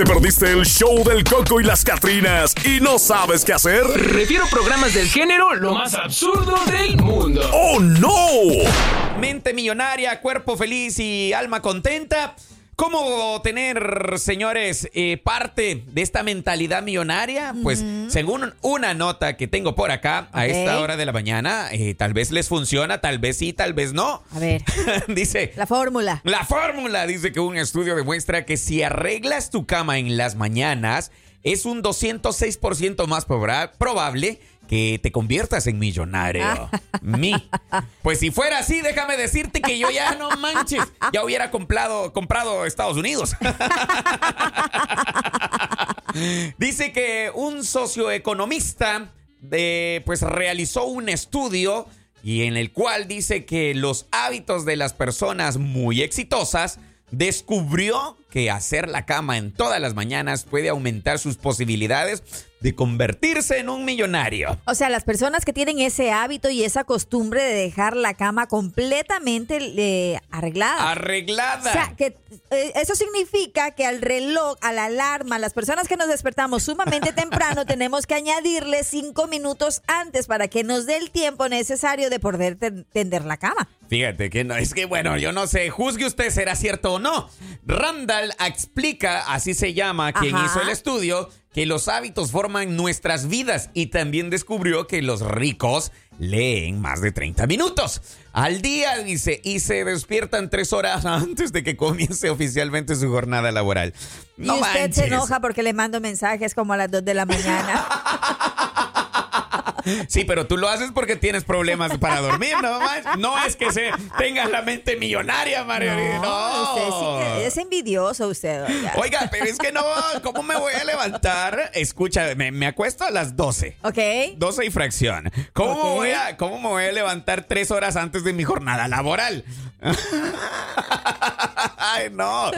¿Te perdiste el show del Coco y las Catrinas y no sabes qué hacer? Refiero programas del género lo más absurdo del mundo. ¡Oh, no! Mente millonaria, cuerpo feliz y alma contenta. ¿Cómo tener, señores, eh, parte de esta mentalidad millonaria? Pues según una nota que tengo por acá a esta hora de la mañana, eh, tal vez les funciona, tal vez sí, tal vez no. A ver, dice, la fórmula. la fórmula dice que un estudio demuestra que si arreglas tu cama en las mañanas, es un 206% más probable que te conviertas en millonario. Mi. Pues si fuera así, déjame decirte que yo ya no manches, ya hubiera comprado, comprado Estados Unidos. Dice que un socioeconomista eh, pues realizó un estudio y en el cual dice que los hábitos de las personas muy exitosas descubrió que hacer la cama en todas las mañanas puede aumentar sus posibilidades de convertirse en un millonario. O sea, las personas que tienen ese hábito y esa costumbre de dejar la cama completamente eh, arreglada. Arreglada. O sea, que eh, eso significa que al reloj, a la alarma, las personas que nos despertamos sumamente temprano, tenemos que añadirle cinco minutos antes para que nos dé el tiempo necesario de poder ten- tender la cama. Fíjate que no, es que bueno, yo no sé, juzgue usted será cierto o no. Explica, así se llama quien Ajá. hizo el estudio, que los hábitos forman nuestras vidas y también descubrió que los ricos leen más de 30 minutos al día, dice, y se despiertan tres horas antes de que comience oficialmente su jornada laboral. No y usted se enoja porque le mando mensajes como a las 2 de la mañana. Sí, pero tú lo haces porque tienes problemas para dormir, ¿no? manches? No es que se tengas la mente millonaria, Mario. No, usted sí que es envidioso usted. oiga. Oiga, pero es que no, ¿cómo me voy a levantar? Escucha, me, me acuesto a las 12. ¿Ok? 12 y fracción. ¿Cómo, me voy a, ¿Cómo me voy a levantar tres horas antes de mi jornada laboral? Ay, no.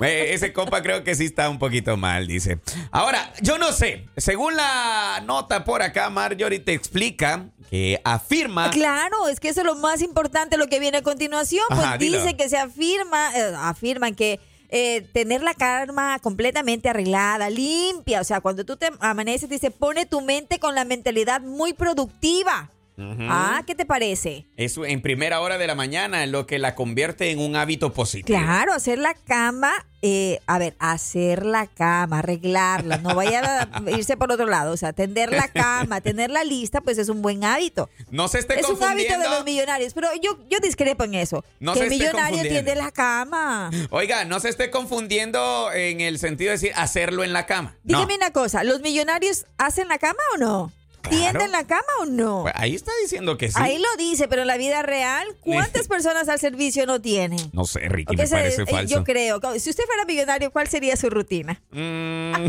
Eh, Ese compa creo que sí está un poquito mal, dice. Ahora, yo no sé. Según la nota por acá, Marjorie te explica que afirma. Claro, es que eso es lo más importante, lo que viene a continuación. Pues Ajá, dilo. dice que se afirma, eh, afirman que eh, tener la cama completamente arreglada, limpia, o sea, cuando tú te amaneces, dice, pone tu mente con la mentalidad muy productiva. Ah, ¿qué te parece? Es en primera hora de la mañana lo que la convierte en un hábito positivo. Claro, hacer la cama, eh, a ver, hacer la cama, arreglarla, no vaya a irse por otro lado, o sea, tender la cama, tenerla lista, pues es un buen hábito. No se esté Es un hábito confundiendo. de los millonarios, pero yo, yo discrepo en eso. No que se el millonario confundiendo. tiende la cama. Oiga, no se esté confundiendo en el sentido de decir hacerlo en la cama. No. Dígame una cosa, ¿los millonarios hacen la cama o no? Claro. ¿Tienden la cama o no? Pues ahí está diciendo que sí. Ahí lo dice, pero en la vida real, ¿cuántas personas al servicio no tienen? No sé, Ricky, ¿O me parece eh, falso. Yo creo. Si usted fuera millonario, ¿cuál sería su rutina? Mm.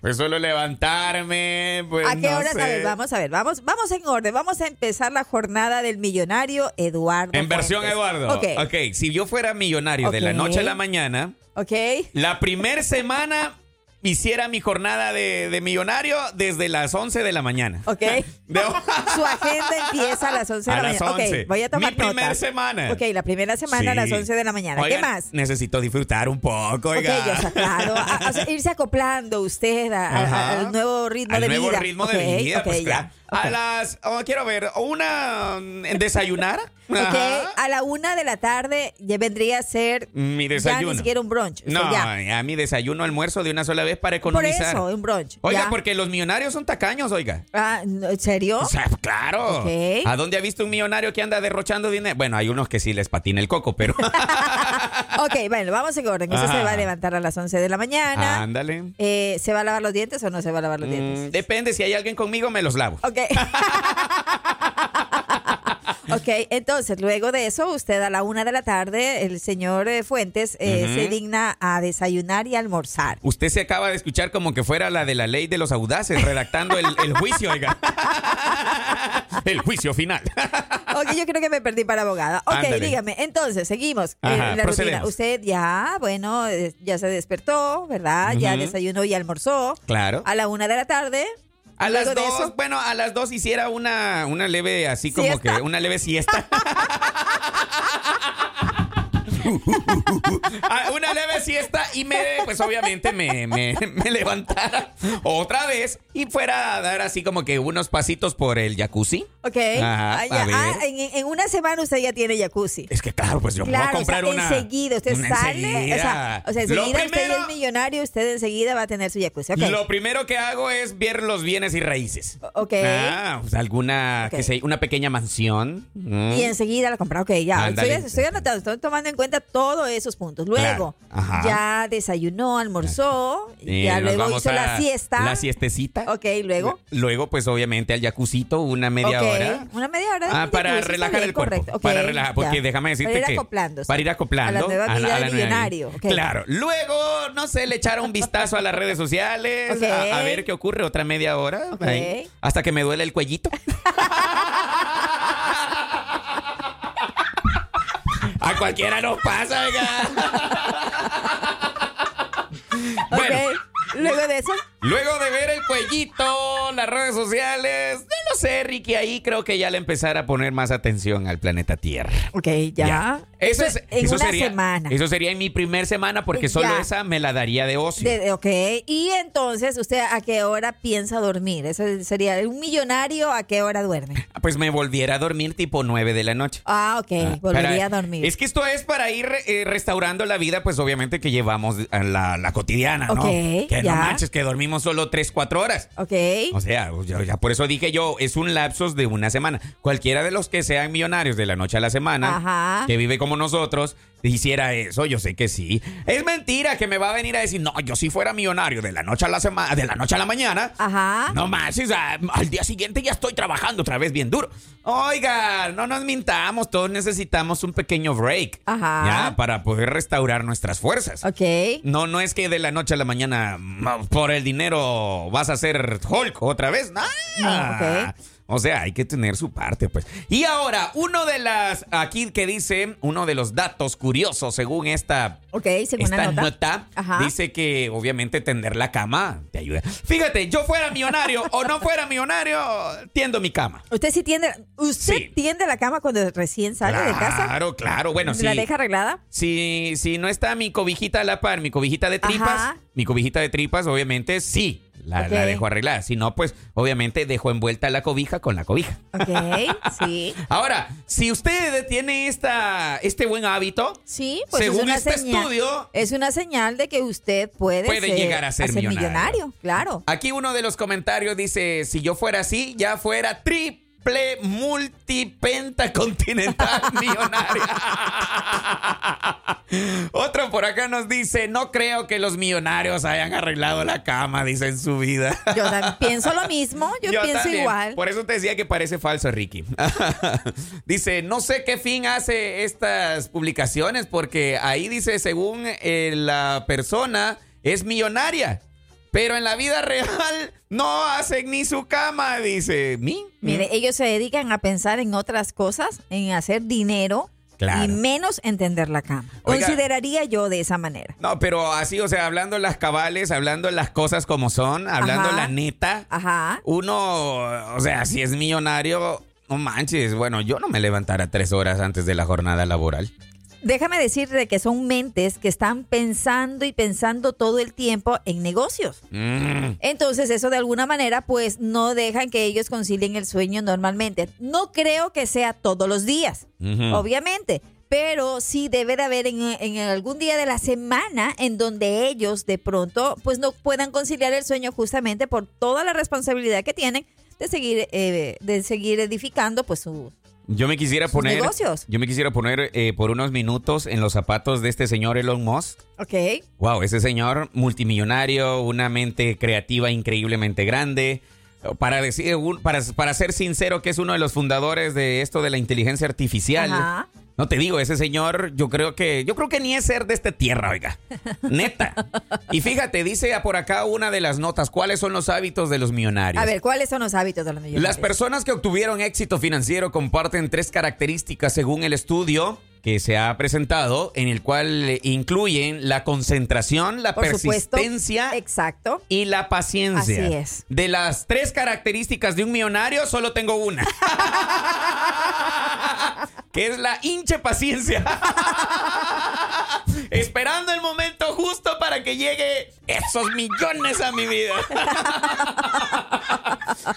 pues solo levantarme, pues ¿A qué no horas? sé. A ver, vamos a ver, vamos, vamos en orden. Vamos a empezar la jornada del millonario Eduardo. En versión. Eduardo. Ok. ok, si yo fuera millonario de la noche a la mañana, Ok. la primera semana hiciera mi jornada de, de millonario desde las 11 de la mañana. Ok. De- Su agenda empieza a las 11 de A la las mañana. 11. Ok, voy a tomar Mi primera semana. Ok, la primera semana a las Sí. 11 de la mañana. Oigan, ¿Qué más? Necesito disfrutar un poco, oiga. Ok, o sea, claro. a- a- irse acoplando usted al nuevo ritmo Al de nuevo vida. ritmo Ok, de vida, ok, pues, ya. claro. A las, oh, quiero ver, una mm, desayunar. Ok, Ajá. a la una de la tarde ya vendría a ser Mi ya desayuno. ni siquiera un brunch. o sea, No, ya. a mi desayuno, almuerzo de una sola vez para Por economizar. eso, un brunch. Oiga, ya. porque los millonarios son tacaños, oiga. Ah, ¿En serio? O sea, claro. ¿A dónde ha visto un millonario que anda derrochando dinero? Bueno, hay unos que sí les patina el coco, pero. ok, bueno, vamos en orden. Ah. se va a levantar a las 11 de la mañana. Ándale. Eh, ¿Se va a lavar los dientes o no se va a lavar los Mm, dientes? depende, si hay alguien conmigo, me los lavo. Ok. ok, entonces luego de eso, usted a la una de la tarde, el señor eh, Fuentes eh, Ujú. se digna a desayunar y almorzar. Usted se acaba de escuchar como que fuera la de la ley de los audaces, redactando el, el juicio, oiga. el juicio final. Ok, yo creo que me perdí para abogada. Ok, Ándale. dígame. Entonces, seguimos en Ajá, la rutina. Usted ya, bueno, eh, ya se despertó, ¿verdad? Ya Ujú. desayunó y almorzó. Claro. A la una de la tarde. A las dos, bueno, a las dos hiciera una, una leve, así como ¿Siesta? que una leve siesta. Ah, una leve siesta y me, pues obviamente me, me, me levantara otra vez y fuera a dar así como que unos pasitos por el jacuzzi. Ok. Ajá, Ah, a ya. Ah, en, en una semana usted ya tiene jacuzzi. Es que claro, pues yo me voy a Claro, o sea, comprar una. enseguida usted una sale, o enseguida. sea, o sea, enseguida usted primero- es millonario, usted enseguida va a tener su jacuzzi. Ok. Lo primero que hago es ver los bienes y raíces. Ok. Ah, pues alguna, Ok. que sé, una pequeña mansión. Mm. Y enseguida la compra. Ok, ya. Ándale. Estoy, estoy anotando, estoy tomando en cuenta todos esos puntos. Luego, Claro. Ya desayunó, almorzó, ya nos luego hizo a la siesta. La siestecita. Ok, luego. Luego, pues obviamente al jacuzito, una media hora. Una media hora. Ah, para relajar bien, el cuerpo. correcto. Ok, para relajar, porque ya. déjame decirte Para ir que. acoplándose. Para ir acoplando. A la nueva vida del nueva- millonario. Claro. Luego, no sé, le echar un vistazo a las redes sociales. A, a ver qué ocurre otra media hora. Ok. ahí, hasta que me duele el cuellito. a cualquiera nos pasa, oiga. bueno. Luego de eso. Luego de ver el cuellito, las redes sociales, no sé, Ricky, ahí creo que ya le empezar a poner más atención al planeta Tierra. Ok, ya. Eso es en eso una sería, semana. Eso sería en mi primer semana porque solo Ya. esa me la daría de ocio. De- ok, y entonces, ¿usted a qué hora piensa dormir? Eso sería un millonario, ¿a qué hora duerme? Pues me volviera a dormir tipo 9 de la noche. Ah, ok, Ah, volvería para- a dormir. Es que esto es para ir eh, restaurando la vida, pues obviamente que llevamos la, la cotidiana, ¿no? Ok, que ya. no manches, que dormimos solo 3, 4 horas. Ok. O sea, ya, ya por eso dije yo, es un lapsus de una semana. Cualquiera de los que sean millonarios de la noche a la semana, Ajá. que vive como nosotros, hiciera eso, yo sé que sí. Es mentira que me va a venir a decir, no, yo si fuera millonario de la noche a la semana, de la noche a la mañana. Ajá. No más, al día siguiente ya estoy trabajando otra vez bien duro. Oiga, no nos mintamos, todos necesitamos un pequeño break. Ajá. Ya, para poder restaurar nuestras fuerzas. Ok. No, no es que de la noche a la mañana mm, por el dinero vas a ser Hulk otra vez. No. No, ok. O sea, hay que tener su parte, pues. Y ahora, uno de las, aquí que dice, uno de los datos curiosos según esta, Ok, según esta nota. nota, Ajá. dice que obviamente tender la cama te ayuda. Fíjate, yo fuera millonario o no fuera millonario, tiendo mi cama. ¿Usted sí tiende, usted Sí. tiende la cama cuando recién sale de casa? Claro, claro. Bueno, sí. ¿La deja arreglada? Si, si no está mi cobijita a la par, mi cobijita de tripas, Ajá. mi cobijita de tripas, obviamente sí, la, dejo arreglada. Si no, pues obviamente dejo envuelta la cobija con la cobija. Ok, sí. Ahora, si usted tiene esta, este buen hábito, Sí, pues Según es una este señal. Estudio- Es una señal de que usted puede, Puede ser- llegar a ser millonario. Claro. aquí uno de los comentarios dice, si yo fuera así, ya fuera triple multipentacontinental millonario. Otro por acá nos dice, no creo que los millonarios hayan arreglado la cama, dice en su vida. Yo también pienso lo mismo, yo, pienso también. igual. Por eso te decía que parece falso, Ricky. dice, no sé qué fin hace estas publicaciones, porque ahí dice, según eh, la persona, es millonaria. Pero en la vida real no hacen ni su cama, dice. ¿Mi? Mire, ellos se dedican a pensar en otras cosas, en hacer dinero Claro. y menos entender la cama. Oiga. Consideraría yo de esa manera. No, pero así, o sea, hablando las cabales, hablando las cosas como son, hablando Ajá. la neta, Ajá. uno, o sea, si es millonario, no manches, bueno, yo no me levantara tres horas antes de la jornada laboral. Déjame decirte que son mentes que están pensando y pensando todo el tiempo en negocios. Mm. Entonces eso de alguna manera pues no dejan que ellos concilien el sueño normalmente. No creo que sea todos los días, obviamente, pero sí debe de haber en, en algún día de la semana en donde ellos de pronto pues no puedan conciliar el sueño justamente por toda la responsabilidad que tienen de seguir, eh, de seguir edificando pues su... Yo me quisiera Sus poner. negocios. Yo me quisiera poner eh, por unos minutos en los zapatos de este señor Elon Musk. Ok. Wow, ese señor multimillonario, una mente creativa increíblemente grande. Para decir, un- para, para ser sincero, que es uno de los fundadores de esto de la inteligencia artificial. Ajá. No te digo, ese señor, yo creo que, yo creo que ni es ser de esta tierra, oiga. Neta. Y fíjate, dice por acá una de las notas, ¿cuáles son los hábitos de los millonarios? A ver, ¿cuáles son los hábitos de los millonarios? Las personas que obtuvieron éxito financiero comparten tres características según el estudio que se ha presentado, en el cual incluyen la concentración, la Por supuesto. persistencia Exacto. y la paciencia. Así es. De las tres características de un millonario, solo tengo una. que es la hinche paciencia. Esperando el momento justo para que llegue esos millones a mi vida.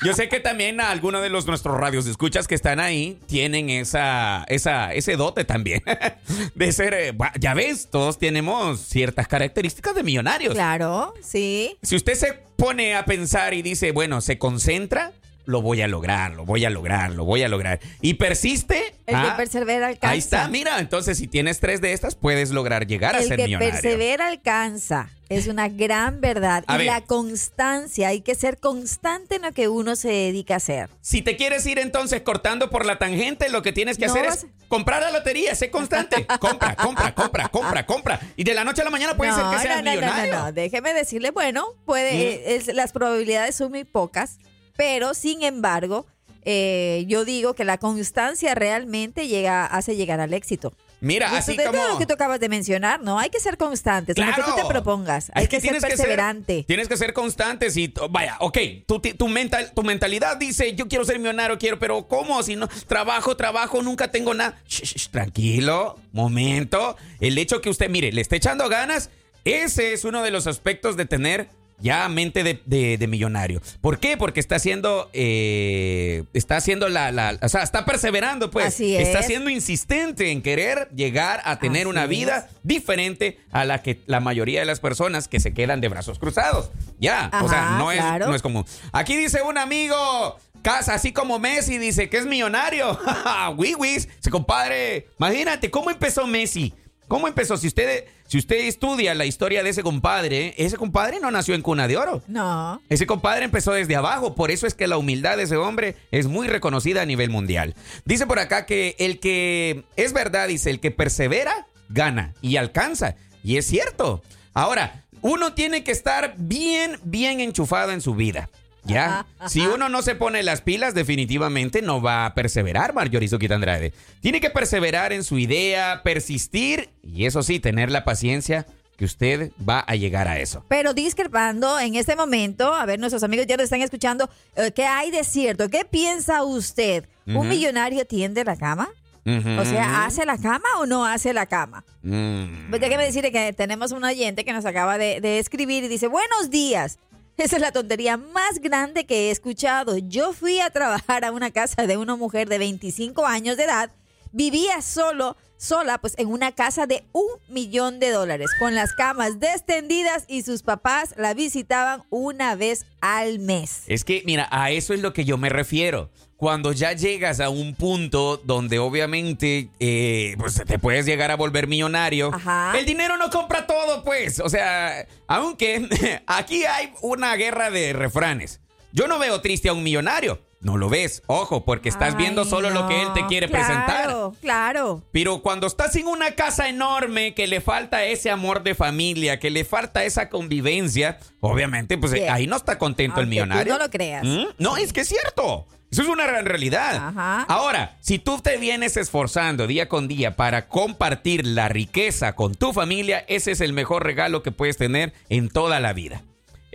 Yo sé que también algunos de los nuestros radios escuchas que están ahí tienen esa, esa, ese dote también de ser, eh, va- ya ves, todos tenemos ciertas características de millonarios. Claro, sí. Si usted se pone a pensar y dice, bueno, se concentra, lo voy a lograr, lo voy a lograr, lo voy a lograr. Y persiste. El que ah, persevera alcanza. Ahí está, mira, entonces si tienes tres de estas, puedes lograr llegar a El ser que millonario. persevera alcanza. Es una gran verdad. A y ver. la constancia, hay que ser constante en lo que uno se dedica a hacer. Si te quieres ir entonces cortando por la tangente, lo que tienes que No hacer es comprar la lotería, sé constante. compra, compra, compra, compra, compra. Y de la noche a la mañana puede ser que seas no, no, millonario. no, no, déjeme decirle, bueno, puede, Mm. es- las probabilidades son muy pocas, pero sin embargo, eh, yo digo que la constancia realmente llega, hace llegar al éxito. Mira, Eso así de todo lo que tú acabas de mencionar, ¿no? Hay que ser constantes, en lo que tú te propongas. Hay Es que, ser tienes perseverante. tienes que ser constante. Si, vaya, ok, tu, tu, mental, tu mentalidad dice, yo quiero ser millonario, quiero, pero ¿cómo? Si no, trabajo, trabajo, nunca tengo nada. Shh, tranquilo, momento. El hecho que usted, mire, le esté echando ganas, ese es uno de los aspectos de tener ya mente de, de- de millonario. ¿Por qué? Porque está haciendo, eh, está haciendo la, la- o sea, está perseverando, pues. Así Está es. siendo insistente en querer llegar a tener Así una vida es. diferente a la que la mayoría de las personas que se quedan de brazos cruzados. Ya, o sea, Ajá, no es, claro. no es común. Aquí dice un amigo, casa, así como Messi, dice que es millonario. Wiwis, se compadre, imagínate cómo empezó Messi. ¿Cómo empezó? Si usted, si usted estudia la historia de ese compadre, ese compadre no nació en cuna de oro. No. Ese compadre empezó desde abajo, por eso es que la humildad de ese hombre es muy reconocida a nivel mundial. Dice por acá que el que, es verdad, dice, el que persevera, gana y alcanza. Y es cierto. Ahora, uno tiene que estar bien, bien enchufado en su vida. ¿Ya? Si uno no se pone las pilas, definitivamente no va a perseverar, Marjorie Suquita Andrade. Tiene que perseverar en su idea, persistir y eso sí, tener la paciencia que usted va a llegar a eso. Pero discrepando en este momento, a ver, nuestros amigos ya nos están escuchando, eh, ¿qué hay de cierto? ¿Qué piensa usted? ¿Un millonario tiende la cama? O sea, ¿hace la cama o no hace la cama? Mm. Pues déjeme decirle que tenemos un oyente que nos acaba de, de escribir y dice, buenos días. Esa es la tontería más grande que he escuchado. Yo fui a trabajar a una casa de una mujer de 25 años de edad. Vivía solo, sola, pues en una casa de un millón de dólares, con las camas descendidas y sus papás la visitaban una vez al mes. Es que, mira, a eso es lo que yo me refiero. Cuando ya llegas a un punto donde obviamente eh, pues te puedes llegar a volver millonario, Ajá. el dinero no compra todo, pues. O sea, aunque aquí hay una guerra de refranes. Yo no veo triste a un millonario. No lo ves, ojo, porque estás Ay, viendo solo lo que él te quiere presentar. Claro. Pero cuando estás en una casa enorme que le falta ese amor de familia, que le falta esa convivencia, obviamente, pues ahí no está contento el tú millonario. no lo creas. ¿Mm? No, es que es cierto. Eso es una gran realidad. Ajá. Ahora, si tú te vienes esforzando día con día para compartir la riqueza con tu familia, ese es el mejor regalo que puedes tener en toda la vida.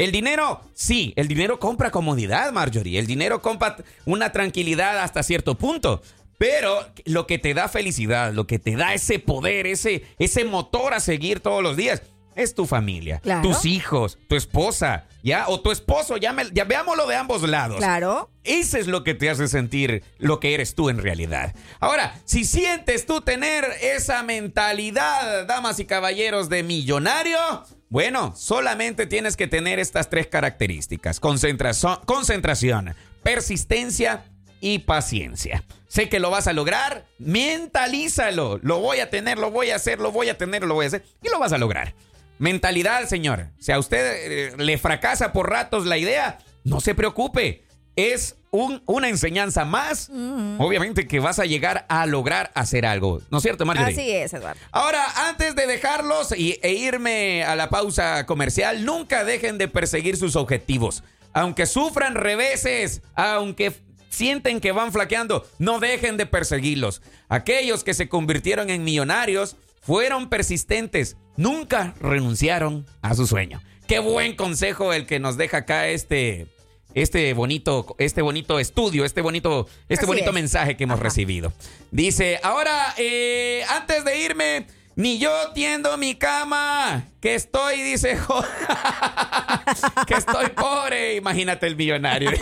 El dinero, sí, el dinero compra comodidad, Marjorie. El dinero compra una tranquilidad hasta cierto punto. Pero lo que te da felicidad, lo que te da ese poder, ese, ese motor a seguir todos los días, es tu familia, Claro. tus hijos, tu esposa, ¿ya? O tu esposo, ya, me- ya veámoslo de ambos lados. Claro. Ese es lo que te hace sentir lo que eres tú en realidad. Ahora, si sientes tú tener esa mentalidad, damas y caballeros, de millonario, bueno, solamente tienes que tener estas tres características. Concentración, concentración persistencia y paciencia. Sé que lo vas a lograr, mentalízalo. Lo voy a tener, lo voy a hacer, lo voy a tener, lo voy a hacer y lo vas a lograr. Mentalidad, señor. Si a usted eh, le fracasa por ratos la idea, no se preocupe. Es un- una enseñanza más. Obviamente que vas a llegar a lograr hacer algo. ¿No es cierto, Marjorie? Así es, Eduardo. Ahora, antes de dejarlos y, e irme a la pausa comercial, nunca dejen de perseguir sus objetivos. Aunque sufran reveses, aunque sienten que van flaqueando, no dejen de perseguirlos. Aquellos que se convirtieron en millonarios fueron persistentes, nunca renunciaron a su sueño. Qué buen consejo el que nos deja acá este, este bonito, este bonito estudio, este bonito, este Así bonito es. mensaje que hemos Ajá. recibido. Dice, ahora, eh, antes de irme, ni yo tiendo mi cama, que estoy, dice, que estoy pobre. Imagínate el millonario.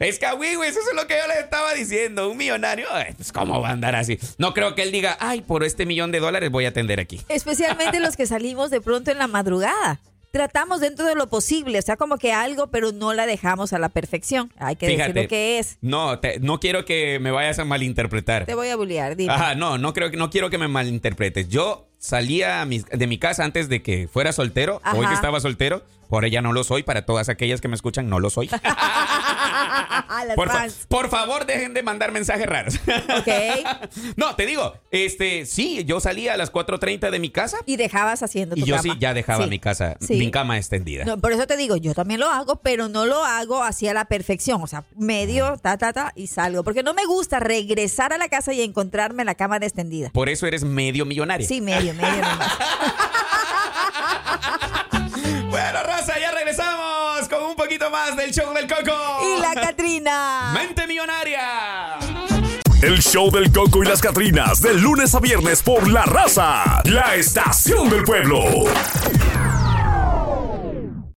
Es que, güey, eso es lo que yo les estaba diciendo. Un millonario, pues, ¿cómo va a andar así? No creo que él diga, ay, por este millón de dólares voy a atender aquí. Especialmente los que salimos de pronto en la madrugada. Tratamos dentro de lo posible, o sea, como que algo, pero no la dejamos a la perfección. Hay que decir lo que es. No, te- no quiero que me vayas a malinterpretar. Te voy a bullear, dime. Ajá, no, no creo que no quiero que me malinterpretes. Yo salía de mi casa antes de que fuera soltero. Hoy que estaba soltero, por ella no lo soy. Para todas aquellas que me escuchan, no lo soy. Por, fa- fans. por favor, dejen de mandar mensajes raros. Ok. no, te digo, este, sí, yo salía a las 4.30 de mi casa Y dejabas haciendo tu y yo cama. sí ya dejaba Sí. mi casa, Sí. mi cama extendida. No, por eso te digo, yo también lo hago, pero no lo hago así a la perfección. O sea, medio, ta, ta, ta, y salgo. Porque no me gusta regresar a la casa y encontrarme la cama extendida. Por eso eres medio millonario. Sí, medio, medio nomás. del show del Coco. Y la Catrina. Mente millonaria. El show del Coco y las Catrinas, de lunes a viernes por La Raza, la estación del pueblo.